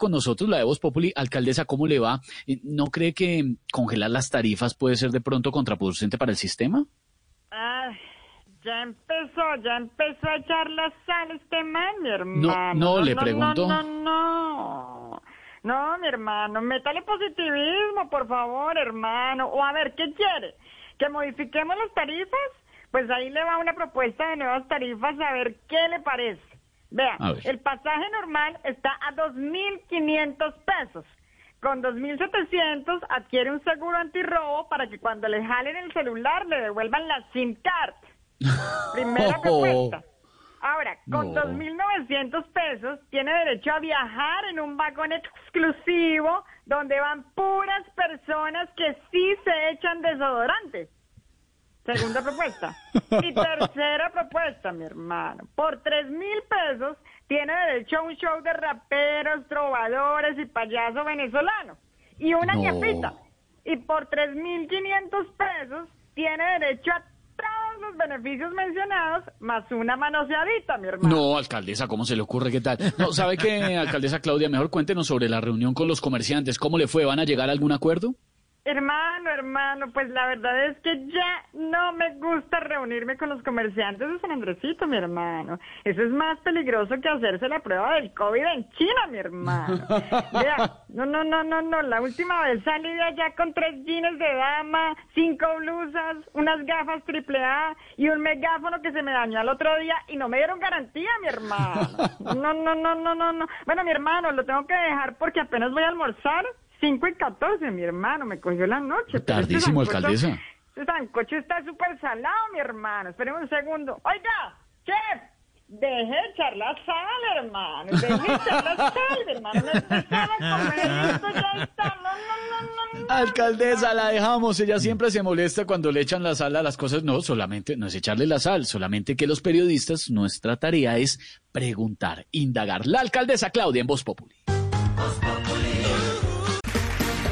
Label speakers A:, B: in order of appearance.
A: con nosotros, la de Voz Populi. Alcaldesa, ¿cómo le va? Eh, ¿No cree que congelar las tarifas puede ser de pronto contraproducente para el sistema?
B: Ay, ya empezó, ya empezó a echar la sal este man, mi hermano.
A: no, le pregunto.
B: No, no, no. No, mi hermano, métale positivismo, por favor, hermano. O a ver, ¿qué quiere? ¿Que modifiquemos las tarifas? Pues ahí le va una propuesta de nuevas tarifas, a ver qué le parece. Vea, el pasaje normal está a 2.500 pesos. Con 2.700 adquiere un seguro antirrobo para que cuando le jalen el celular le devuelvan la SIM card. Primera propuesta. Ahora, con
A: No.
B: 2.900 pesos tiene derecho a viajar en un vagón exclusivo donde van puras personas que sí se echan desodorante. Segunda propuesta. Y tercera propuesta, mi hermano. Por tres mil pesos tiene derecho a un show de raperos, trovadores y payaso venezolano. Y una
A: No.
B: ñapita. Y por tres mil quinientos pesos tiene derecho a todos los beneficios mencionados, más una manoseadita, mi hermano.
A: No, alcaldesa, ¿cómo se le ocurre? ¿Qué tal? No, ¿sabe qué, alcaldesa Claudia? Mejor cuéntenos sobre la reunión con los comerciantes. ¿Cómo le fue? ¿Van a llegar a algún acuerdo?
B: Hermano, hermano, pues la verdad es que ya no me gusta reunirme con los comerciantes de San Andresito, mi hermano. Eso es más peligroso que hacerse la prueba del COVID en China, mi hermano. Vea, no, no, no, no, no. La última vez salí de allá con tres jeans de dama, cinco blusas, unas gafas triple A y un megáfono que se me dañó al otro día y no me dieron garantía, mi hermano. No, no, no, no, no, no. Bueno, mi hermano, lo tengo que dejar porque apenas voy a almorzar. 5 y 14, mi hermano, me cogió la noche. este
A: Tardísimo,
B: sancocho-
A: alcaldesa.
B: Este sancocho está súper salado, mi hermano. Espéreme un segundo. Oiga, chef, deje de echar la sal, hermano. Deje de echar la sal, mi hermano. No empezaba a comer esto, ya está. No, no, no, no, no.
A: Alcaldesa, la dejamos. Ella siempre se molesta cuando le echan la sal a las cosas. No, solamente, no es echarle la sal, solamente que los periodistas, nuestra tarea es preguntar, indagar. La alcaldesa Claudia en Voz Populi.